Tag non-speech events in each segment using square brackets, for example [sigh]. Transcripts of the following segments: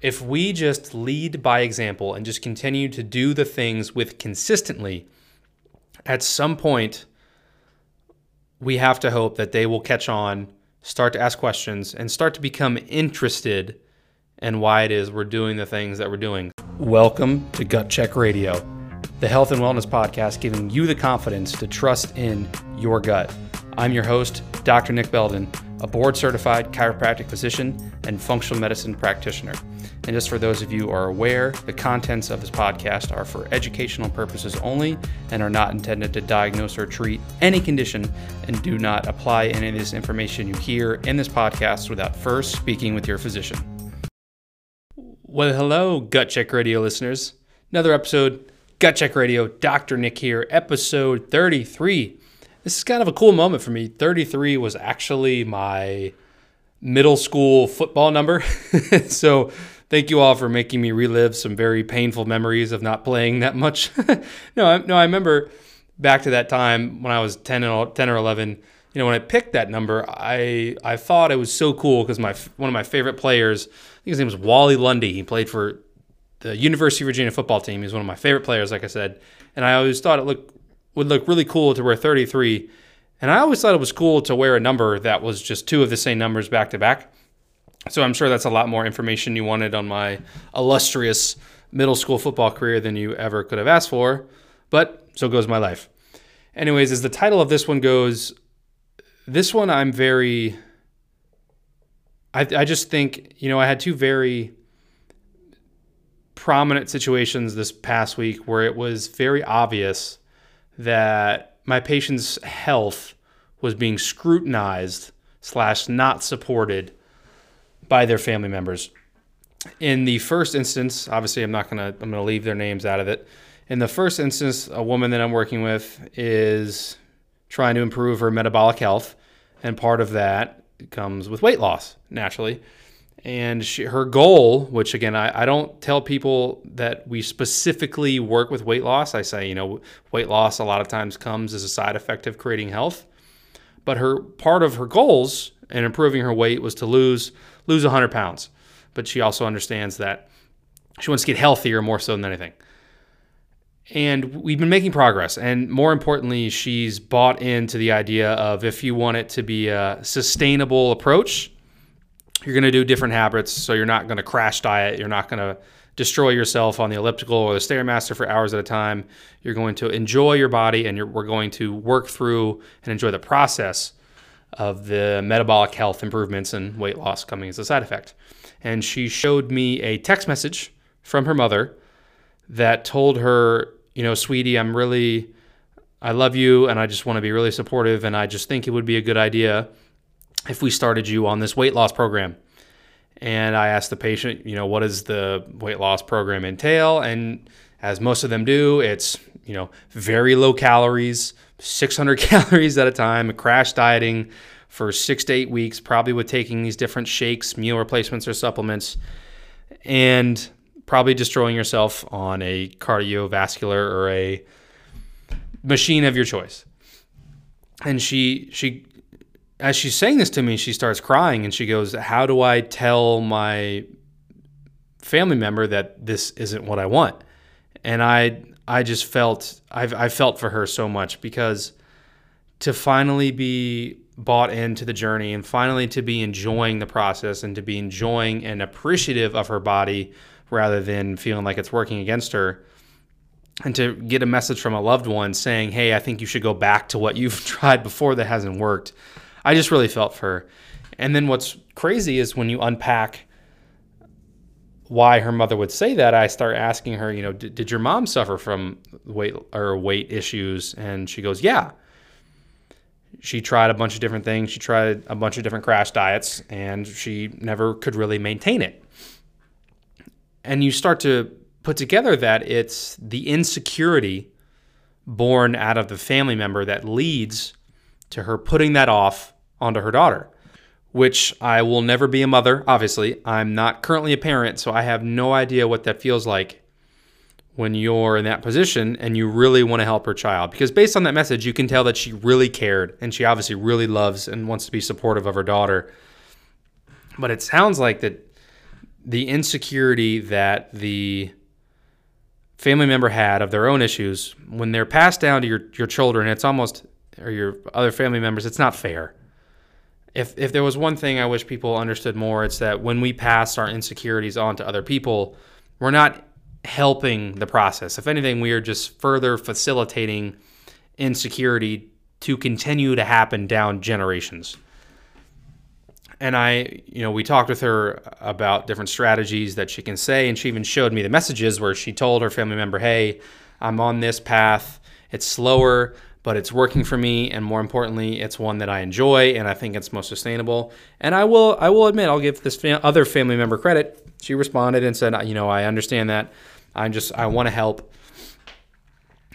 if we just lead by example and just continue to do the things with consistently, at some point, we have to hope that they will catch on, start to ask questions, and start to become interested in why it is we're doing the things that we're doing. Welcome to Gut Check Radio, the health and wellness podcast giving you the confidence to trust in your gut. I'm your host, Dr. Nick Belden, a board certified chiropractic physician and functional medicine practitioner. And just for those of you who are aware, the contents of this podcast are for educational purposes only and are not intended to diagnose or treat any condition and do not apply any of this information you hear in this podcast without first speaking with your physician. Well, hello, Gut Check Radio listeners. Another episode, Gut Check Radio, Dr. Nick here, episode 33. This is kind of a cool moment for me. 33 was actually my middle school football number. [laughs] so thank you all for making me relive some very painful memories of not playing that much. [laughs] no, I, no, I remember back to that time when I was 10 and 10 or 11. You know, when I picked that number, I I thought it was so cool because my one of my favorite players, I think his name was Wali Lundy. He played for the University of Virginia football team. He's one of my favorite players, like I said, and I always thought it looked would look really cool to wear 33. And I always thought it was cool to wear a number that was just two of the same numbers back to back. So I'm sure that's a lot more information you wanted on my illustrious middle school football career than you ever could have asked for, but so goes my life. Anyways, as the title of this one goes, this one I'm very I, I just think, you know, I had two very prominent situations this past week where it was very obvious that my patient's health was being scrutinized slash not supported by their family members. In the first instance, obviously I'm not gonna I'm gonna leave their names out of it. In the first instance, a woman that I'm working with is trying to improve her metabolic health, and part of that comes with weight loss naturally. And she, her goal, which again, I, I don't tell people that we specifically work with weight loss. I say, you know, weight loss a lot of times comes as a side effect of creating health. But her part of her goals in improving her weight was to lose lose 100 pounds. But she also understands that she wants to get healthier more so than anything. And we've been making progress. And more importantly, she's bought into the idea of if you want it to be a sustainable approach, you're going to do different habits. So you're not going to crash diet. You're not going to destroy yourself on the elliptical or the Stairmaster for hours at a time. You're going to enjoy your body and we're going to work through and enjoy the process of the metabolic health improvements and weight loss coming as a side effect. And she showed me a text message from her mother that told her, you know, sweetie, I'm really, I love you and I just want to be really supportive. And I just think it would be a good idea if we started you on this weight loss program. And I asked the patient, you know, what does the weight loss program entail? And as most of them do, it's, you know, very low calories, 600 [laughs] calories at a time, crash dieting for six to eight weeks, probably with taking these different shakes, meal replacements, or supplements, and probably destroying yourself on a cardiovascular or a machine of your choice. And she she as she's saying this to me, she starts crying and she goes, "How do I tell my family member that this isn't what I want?" And I I just felt I've I felt for her so much because to finally be bought into the journey and finally to be enjoying the process and to be enjoying and appreciative of her body rather than feeling like it's working against her and to get a message from a loved one saying, "Hey, I think you should go back to what you've [laughs] tried before that hasn't worked." I just really felt for her. And then what's crazy is when you unpack why her mother would say that, I start asking her, you know, did, your mom suffer from weight or weight issues? And she goes, yeah. She tried a bunch of different things. She tried a bunch of different crash diets, and she never could really maintain it. And you start to put together that it's the insecurity born out of the family member that leads to her putting that off onto her daughter which I will never be a mother, obviously. I'm not currently a parent, so I have no idea what that feels like when you're in that position and you really want to help her child. Because based on that message, you can tell that she really cared and she obviously really loves and wants to be supportive of her daughter. But it sounds like that the insecurity that the family member had of their own issues when they're passed down to your, your children it's almost or your other family members it's not fair if if there was one thing i wish people understood more it's that when we pass our insecurities on to other people we're not helping the process if anything we are just further facilitating insecurity to continue to happen down generations and I, you know, we talked with her about different strategies that she can say, and she even showed me the messages where she told her family member, "Hey, I'm on this path. It's slower, but it's working for me, and more importantly, it's one that I enjoy, and I think it's most sustainable." And I will, I will admit, I'll give this other family member credit. She responded and said, "You know, I understand that. I'm just, I want to help.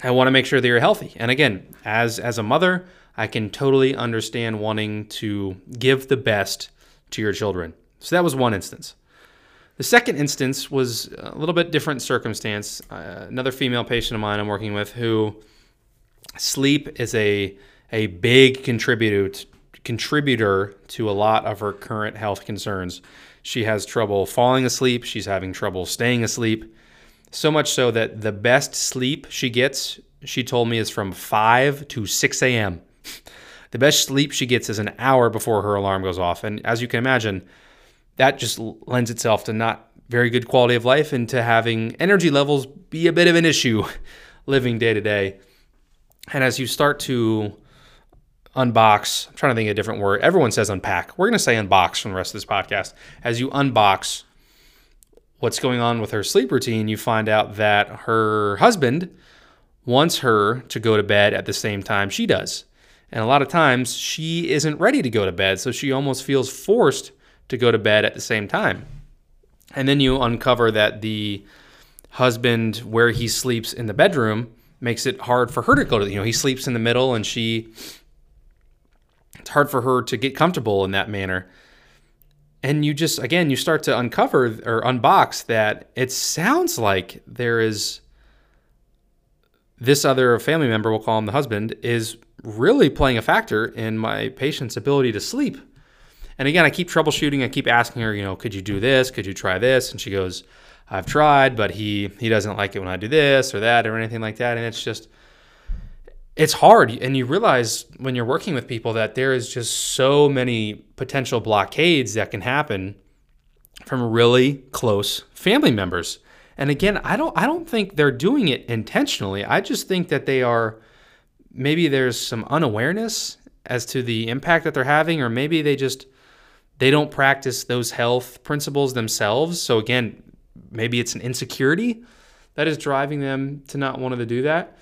I want to make sure that you're healthy." And again, as as a mother. I can totally understand wanting to give the best to your children. So that was one instance. The second instance was a little bit different circumstance. Uh, another female patient of mine I'm working with who sleep is a a big contributor to, contributor to a lot of her current health concerns. She has trouble falling asleep, she's having trouble staying asleep. So much so that the best sleep she gets, she told me, is from 5 to 6 a.m. [laughs] The best sleep she gets is an hour before her alarm goes off. And as you can imagine, that just lends itself to not very good quality of life and to having energy levels be a bit of an issue [laughs] living day to day. And as you start to unbox, I'm trying to think of a different word. Everyone says unpack. We're going to say unbox from the rest of this podcast. As you unbox what's going on with her sleep routine, you find out that her husband wants her to go to bed at the same time she does. And a lot of times she isn't ready to go to bed, so she almost feels forced to go to bed at the same time. And then you uncover that the husband, where he sleeps in the bedroom, makes it hard for her to go to, you know, he sleeps in the middle and she, it's hard for her to get comfortable in that manner. And you just, again, you start to uncover or unbox that it sounds like there is this other family member, we'll call him the husband, is really playing a factor in my patient's ability to sleep. And again, I keep troubleshooting. I keep asking her, you know, could you do this? Could you try this? And she goes, I've tried, but he he doesn't like it when I do this or that or anything like that. And it's just it's hard. And you realize when you're working with people that there is just so many potential blockades that can happen from really close family members. And again, I don't I don't think they're doing it intentionally. I just think that they are maybe there's some unawareness as to the impact that they're having or maybe they just they don't practice those health principles themselves so again maybe it's an insecurity that is driving them to not want to do that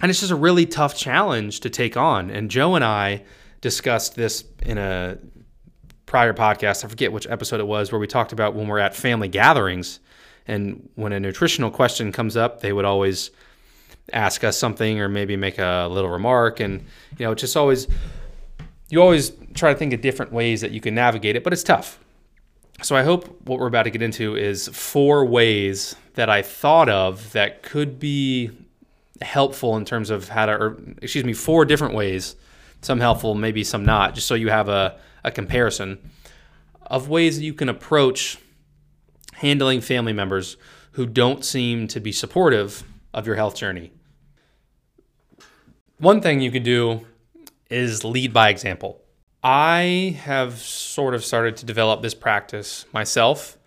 and it's just a really tough challenge to take on and joe and i discussed this in a prior podcast i forget which episode it was where we talked about when we're at family gatherings and when a nutritional question comes up they would always ask us something or maybe make a little remark. And, you know, it's just always, you always try to think of different ways that you can navigate it, but it's tough. So I hope what we're about to get into is four ways that I thought of that could be helpful in terms of how to, or excuse me, four different ways, some helpful, maybe some not, just so you have a, a comparison of ways that you can approach handling family members who don't seem to be supportive of your health journey. One thing you could do is lead by example. I have sort of started to develop this practice myself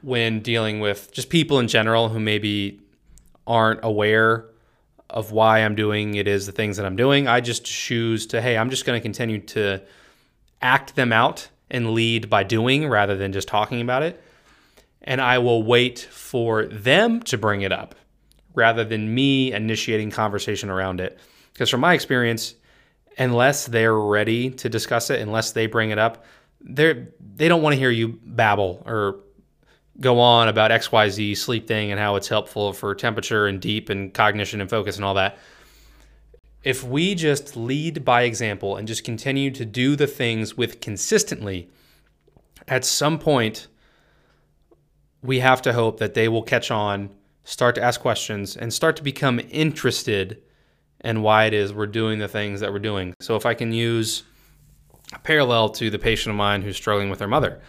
when dealing with just people in general who maybe aren't aware of why I'm doing it is the things that I'm doing. I just choose to, hey, I'm just going to continue to act them out and lead by doing rather than just talking about it. And I will wait for them to bring it up rather than me initiating conversation around it. Because from my experience, unless they're ready to discuss it, unless they bring it up, they they don't want to hear you babble or go on about XYZ sleep thing and how it's helpful for temperature and deep and cognition and focus and all that. If we just lead by example and just continue to do the things with consistently, at some point we have to hope that they will catch on start to ask questions, and start to become interested in why it is we're doing the things that we're doing. So, if I can use a parallel to the patient of mine who's struggling with their mother,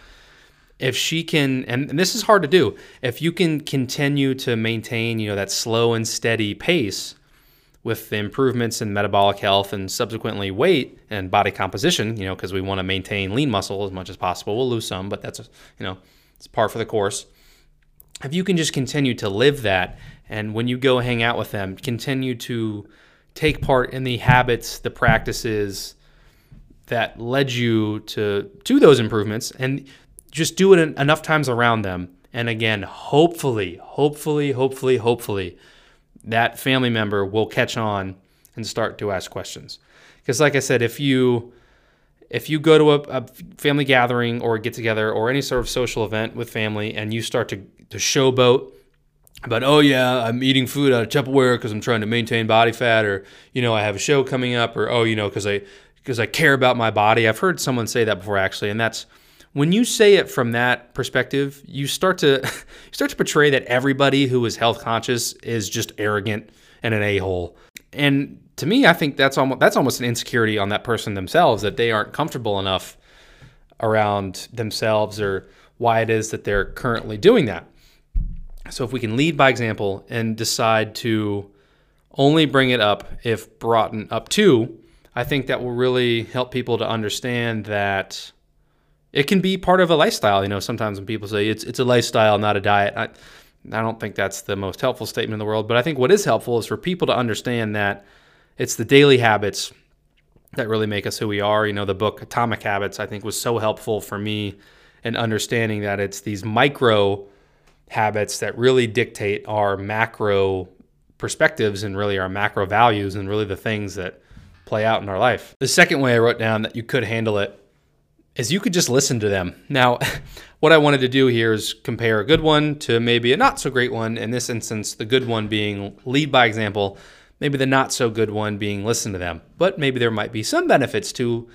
if she can and, and this is hard to do if you can continue to maintain you know that slow and steady pace with the improvements in metabolic health and subsequently weight and body composition you know because we want to maintain lean muscle as much as possible we'll lose some but that's you know it's par for the course if you can just continue to live that and when you go hang out with them continue to take part in the habits the practices that led you to to those improvements and just do it enough times around them. And again, hopefully, hopefully, hopefully, hopefully, that family member will catch on and start to ask questions. Because, like I said, if you if you go to a, a, family gathering or get together or any sort of social event with family and you start to, to showboat about, oh yeah, I'm eating food out of Tupperware because I'm trying to maintain body fat, or you know, I have a show coming up, or oh, you know, because I because I care about my body. I've heard someone say that before actually, and that's when you say it from that perspective, you start to [laughs] you start to portray that everybody who is health conscious is just arrogant and an a-hole. And to me, I think that's almost that's almost an insecurity on that person themselves that they aren't comfortable enough around themselves or why it is that they're currently doing that. So if we can lead by example and decide to only bring it up if brought up to, I think that will really help people to understand that it can be part of a lifestyle. You know, sometimes when people say it's it's a lifestyle, not a diet, I, I don't think that's the most helpful statement in the world. But I think what is helpful is for people to understand that it's the daily habits that really make us who we are. You know, the book Atomic Habits I think was so helpful for me in understanding that it's these micro habits that really dictate our macro perspectives and really our macro values and really the things that play out in our life. The second way I wrote down that you could handle it is you could just listen to them. Now, [laughs] what I wanted to do here is compare a good one to maybe a not so great one. In this instance, the good one being lead by example, maybe the not so good one being listen to them. But maybe there might be some benefits to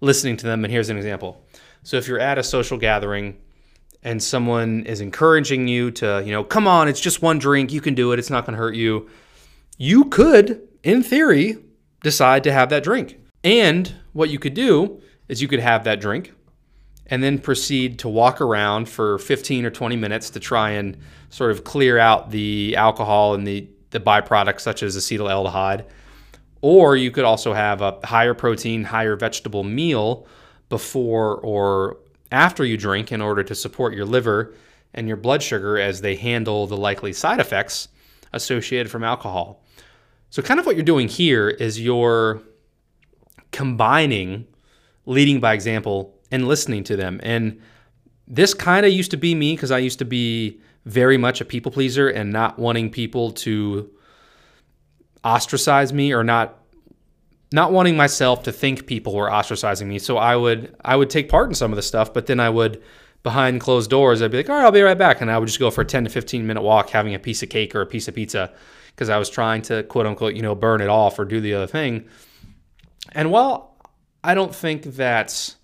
listening to them. And here's an example. So if you're at a social gathering and someone is encouraging you to, you know, come on, it's just one drink, you can do it, it's not going to hurt you. You could, in theory, decide to have that drink. And what you could do is you could have that drink and then proceed to walk around for 15 or 20 minutes to try and sort of clear out the alcohol and the, the byproducts such as acetaldehyde. Or you could also have a higher protein, higher vegetable meal before or after you drink in order to support your liver and your blood sugar as they handle the likely side effects associated from alcohol. So, kind of what you're doing here is you're combining leading by example and listening to them. And this kind of used to be me because I used to be very much a people pleaser and not wanting people to ostracize me or not not wanting myself to think people were ostracizing me. So I would I would take part in some of the stuff, but then I would behind closed doors, I'd be like, all right, I'll be right back. And I would just go for a 10 to 15 minute walk having a piece of cake or a piece of pizza because I was trying to quote unquote, you know, burn it off or do the other thing. And while I don't think that's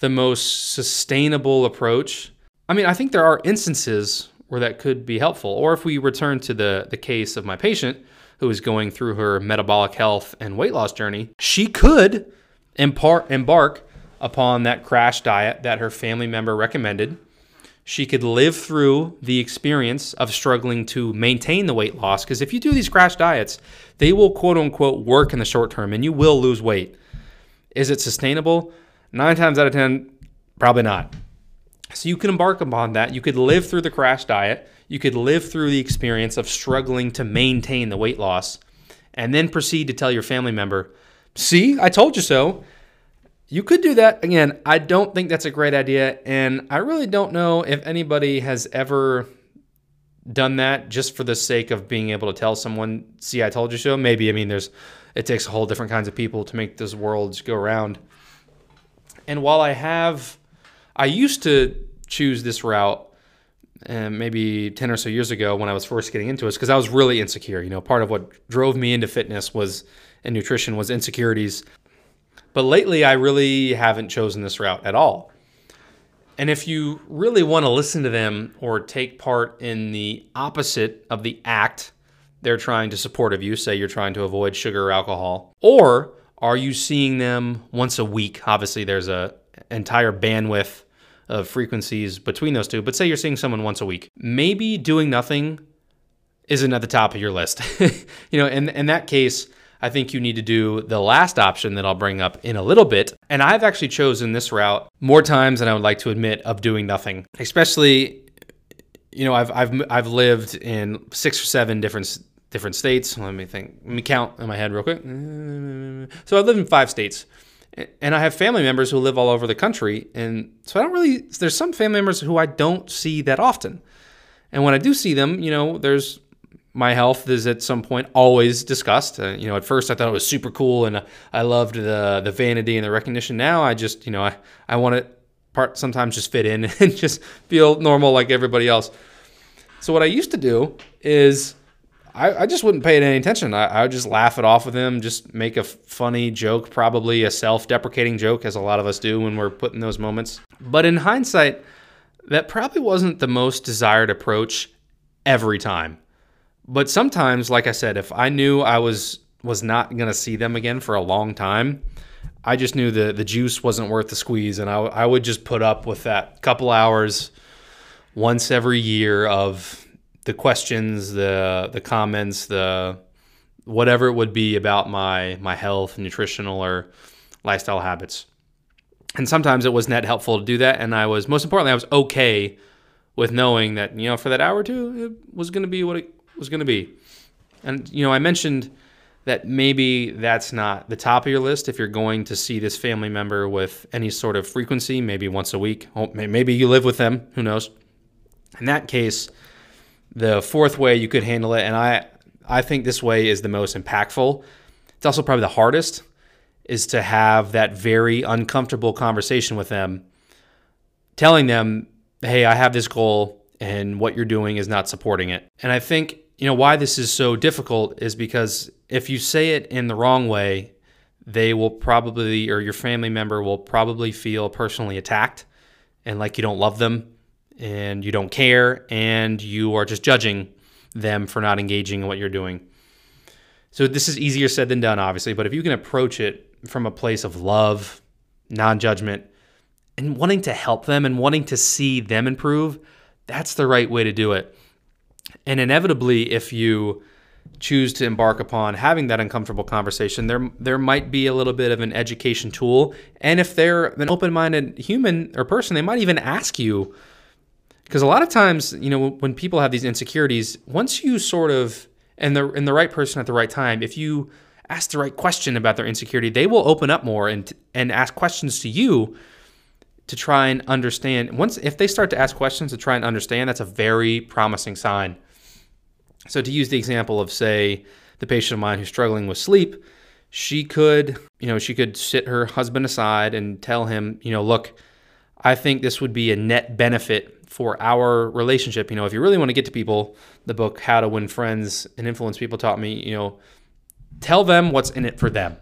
the most sustainable approach. I mean, I think there are instances where that could be helpful. Or if we return to the, the case of my patient who is going through her metabolic health and weight loss journey, she could impart, embark upon that crash diet that her family member recommended. She could live through the experience of struggling to maintain the weight loss. Because if you do these crash diets, they will quote unquote work in the short term and you will lose weight. Is it sustainable? Nine times out of 10, probably not. So you can embark upon that. You could live through the crash diet. You could live through the experience of struggling to maintain the weight loss and then proceed to tell your family member, see, I told you so. You could do that. Again, I don't think that's a great idea. And I really don't know if anybody has ever done that just for the sake of being able to tell someone, see, I told you so. Maybe, I mean, there's it takes a whole different kinds of people to make this world go around. And while I have, I used to choose this route uh, maybe 10 or so years ago when I was first getting into it because I was really insecure. You know, part of what drove me into fitness was and nutrition was insecurities. But lately, I really haven't chosen this route at all. And if you really want to listen to them or take part in the opposite of the act they're trying to support of you, say you're trying to avoid sugar or alcohol? Or are you seeing them once a week? Obviously, there's a entire bandwidth of frequencies between those two. But say you're seeing someone once a week, maybe doing nothing isn't at the top of your list. [laughs] you know, in in that case, I think you need to do the last option that I'll bring up in a little bit. And I've actually chosen this route more times than I would like to admit of doing nothing, especially you know, I've I've I've lived in six or seven different different states. Let me think. Let me count in my head real quick. So I live in five states, and I have family members who live all over the country, and so I don't really. There's some family members who I don't see that often, and when I do see them, you know, there's my health is at some point always discussed. Uh, you know, at first I thought it was super cool and I loved the the vanity and the recognition. Now I just, you know, I I want to part sometimes just fit in [laughs] and just feel normal like everybody else. So what I used to do is I, I just wouldn't pay it any attention. I, I, would just laugh it off with him, just make a funny joke, probably a self-deprecating joke, as a lot of us do when we're put in those moments. But in hindsight, that probably wasn't the most desired approach every time. But sometimes, like I said, if I knew I was was not going to see them again for a long time, I just knew the the juice wasn't worth the squeeze, and I, I would just put up with that couple hours once every year of the questions, the the comments, the whatever it would be about my my health, nutritional or lifestyle habits. And sometimes it was net helpful to do that, and I was most importantly I was okay with knowing that you know for that hour or two it was going to be what it was going to be. And you know I mentioned that maybe that's not the top of your list if you're going to see this family member with any sort of frequency, maybe once a week. Maybe you live with them, who knows. In that case, the fourth way you could handle it, and I, I think this way is the most impactful. It's also probably the hardest, is to have that very uncomfortable conversation with them, telling them, hey, I have this goal and what you're doing is not supporting it. And I think, you know, why this is so difficult is because if you say it in the wrong way, they will probably, or your family member will probably feel personally attacked and like you don't love them and you don't care and you are just judging them for not engaging in what you're doing. So this is easier said than done, obviously, but if you can approach it from a place of love, non judgment, and wanting to help them and wanting to see them improve, that's the right way to do it. And inevitably, if you choose to embark upon having that uncomfortable conversation, there there might be a little bit of an education tool. And if they're an open-minded human or person, they might even ask you because a lot of times, you know, when people have these insecurities, once you sort of and the and the right person at the right time, if you ask the right question about their insecurity, they will open up more and and ask questions to you to try and understand. Once if they start to ask questions to try and understand, that's a very promising sign. So to use the example of say the patient of mine who's struggling with sleep, she could, you know, she could sit her husband aside and tell him, you know, look, I think this would be a net benefit for our relationship. You know, if you really want to get to people, the book How to Win Friends and Influence People taught me, you know, tell them what's in it for them.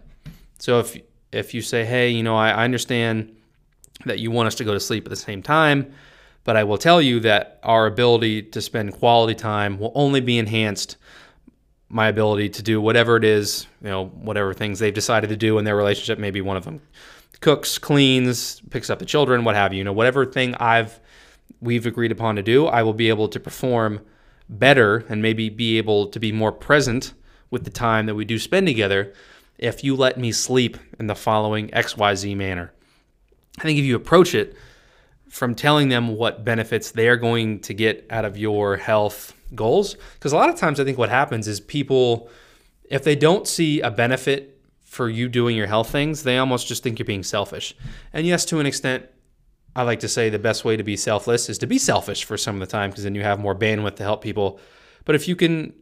So if if you say, hey, you know, I, I understand that you want us to go to sleep at the same time, but I will tell you that our ability to spend quality time will only be enhanced my ability to do whatever it is, you know, whatever things they've decided to do in their relationship. Maybe one of them cooks, cleans, picks up the children, what have you. You know, whatever thing I've we've agreed upon to do, I will be able to perform better and maybe be able to be more present with the time that we do spend together if you let me sleep in the following XYZ manner. I think if you approach it from telling them what benefits they're going to get out of your health goals, because a lot of times I think what happens is people, if they don't see a benefit for you doing your health things, they almost just think you're being selfish. And yes, to an extent, I like to say the best way to be selfless is to be selfish for some of the time because then you have more bandwidth to help people. But if you can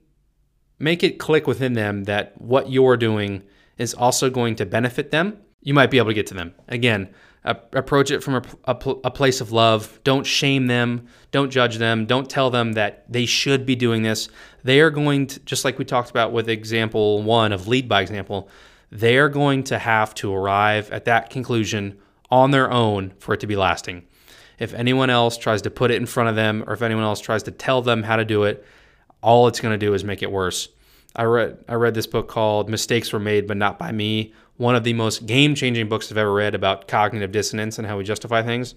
make it click within them that what you're doing is also going to benefit them, you might be able to get to them. Again, approach it from a, a, a, place of love. Don't shame them. Don't judge them. Don't tell them that they should be doing this. They are going to, just like we talked about with example one of lead by example, they are going to have to arrive at that conclusion on their own for it to be lasting. If anyone else tries to put it in front of them or if anyone else tries to tell them how to do it, all it's going to do is make it worse. I read I read this book called Mistakes Were Made but Not by Me, one of the most game-changing books I've ever read about cognitive dissonance and how we justify things.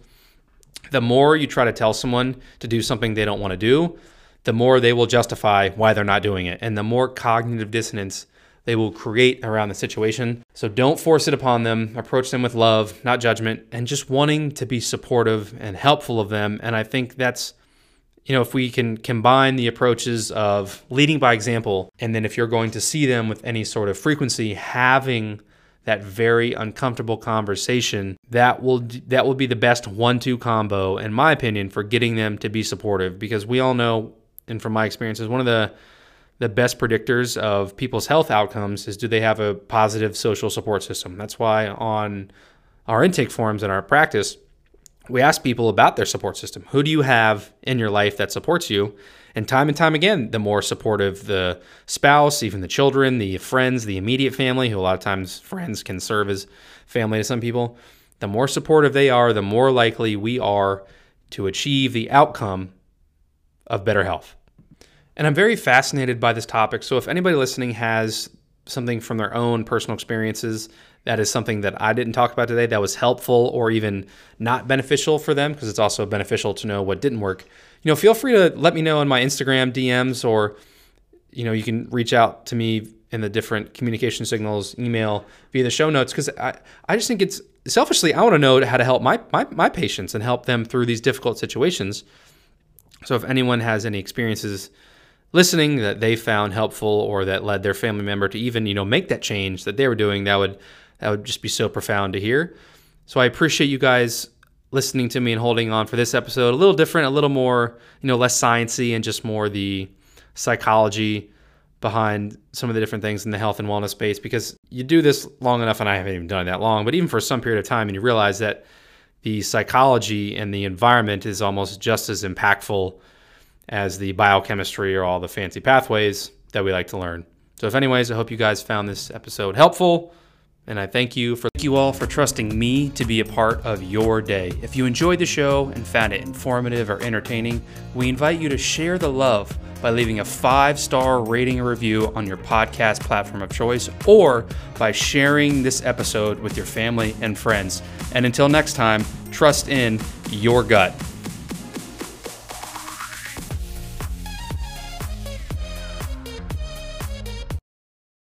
The more you try to tell someone to do something they don't want to do, the more they will justify why they're not doing it. And the more cognitive dissonance they will create around the situation. So don't force it upon them. Approach them with love, not judgment, and just wanting to be supportive and helpful of them. And I think that's, you know, if we can combine the approaches of leading by example, and then if you're going to see them with any sort of frequency, having that very uncomfortable conversation that will that will be the best one-two combo in my opinion for getting them to be supportive because we all know and from my experiences one of the the best predictors of people's health outcomes is do they have a positive social support system. That's why on our intake forms in our practice, we ask people about their support system. Who do you have in your life that supports you? And time and time again, the more supportive the spouse, even the children, the friends, the immediate family, who a lot of times friends can serve as family to some people, the more supportive they are, the more likely we are to achieve the outcome of better health. And I'm very fascinated by this topic. So if anybody listening has something from their own personal experiences that is something that I didn't talk about today that was helpful or even not beneficial for them, because it's also beneficial to know what didn't work, you know, feel free to let me know in my Instagram DMs or, you know, you can reach out to me in the different communication signals, email, via the show notes, because I, I just think it's selfishly, I want to know how to help my, my, my patients and help them through these difficult situations. So if anyone has any experiences, listening that they found helpful or that led their family member to even you know make that change that they were doing that would that would just be so profound to hear. So i appreciate you guys listening to me and holding on for this episode. A little different a little more you know less sciency and just more the psychology behind some of the different things in the health and wellness space because you do this long enough and i haven't even done it that long but even for some period of time and you realize that the psychology and the environment is almost just as impactful as the biochemistry or all the fancy pathways that we like to learn. So, if anyways, I hope you guys found this episode helpful. And I thank you for thank you all for trusting me to be a part of your day. If you enjoyed the show and found it informative or entertaining, we invite you to share the love by leaving a five-star rating or review on your podcast platform of choice or by sharing this episode with your family and friends. And until next time, trust in your gut.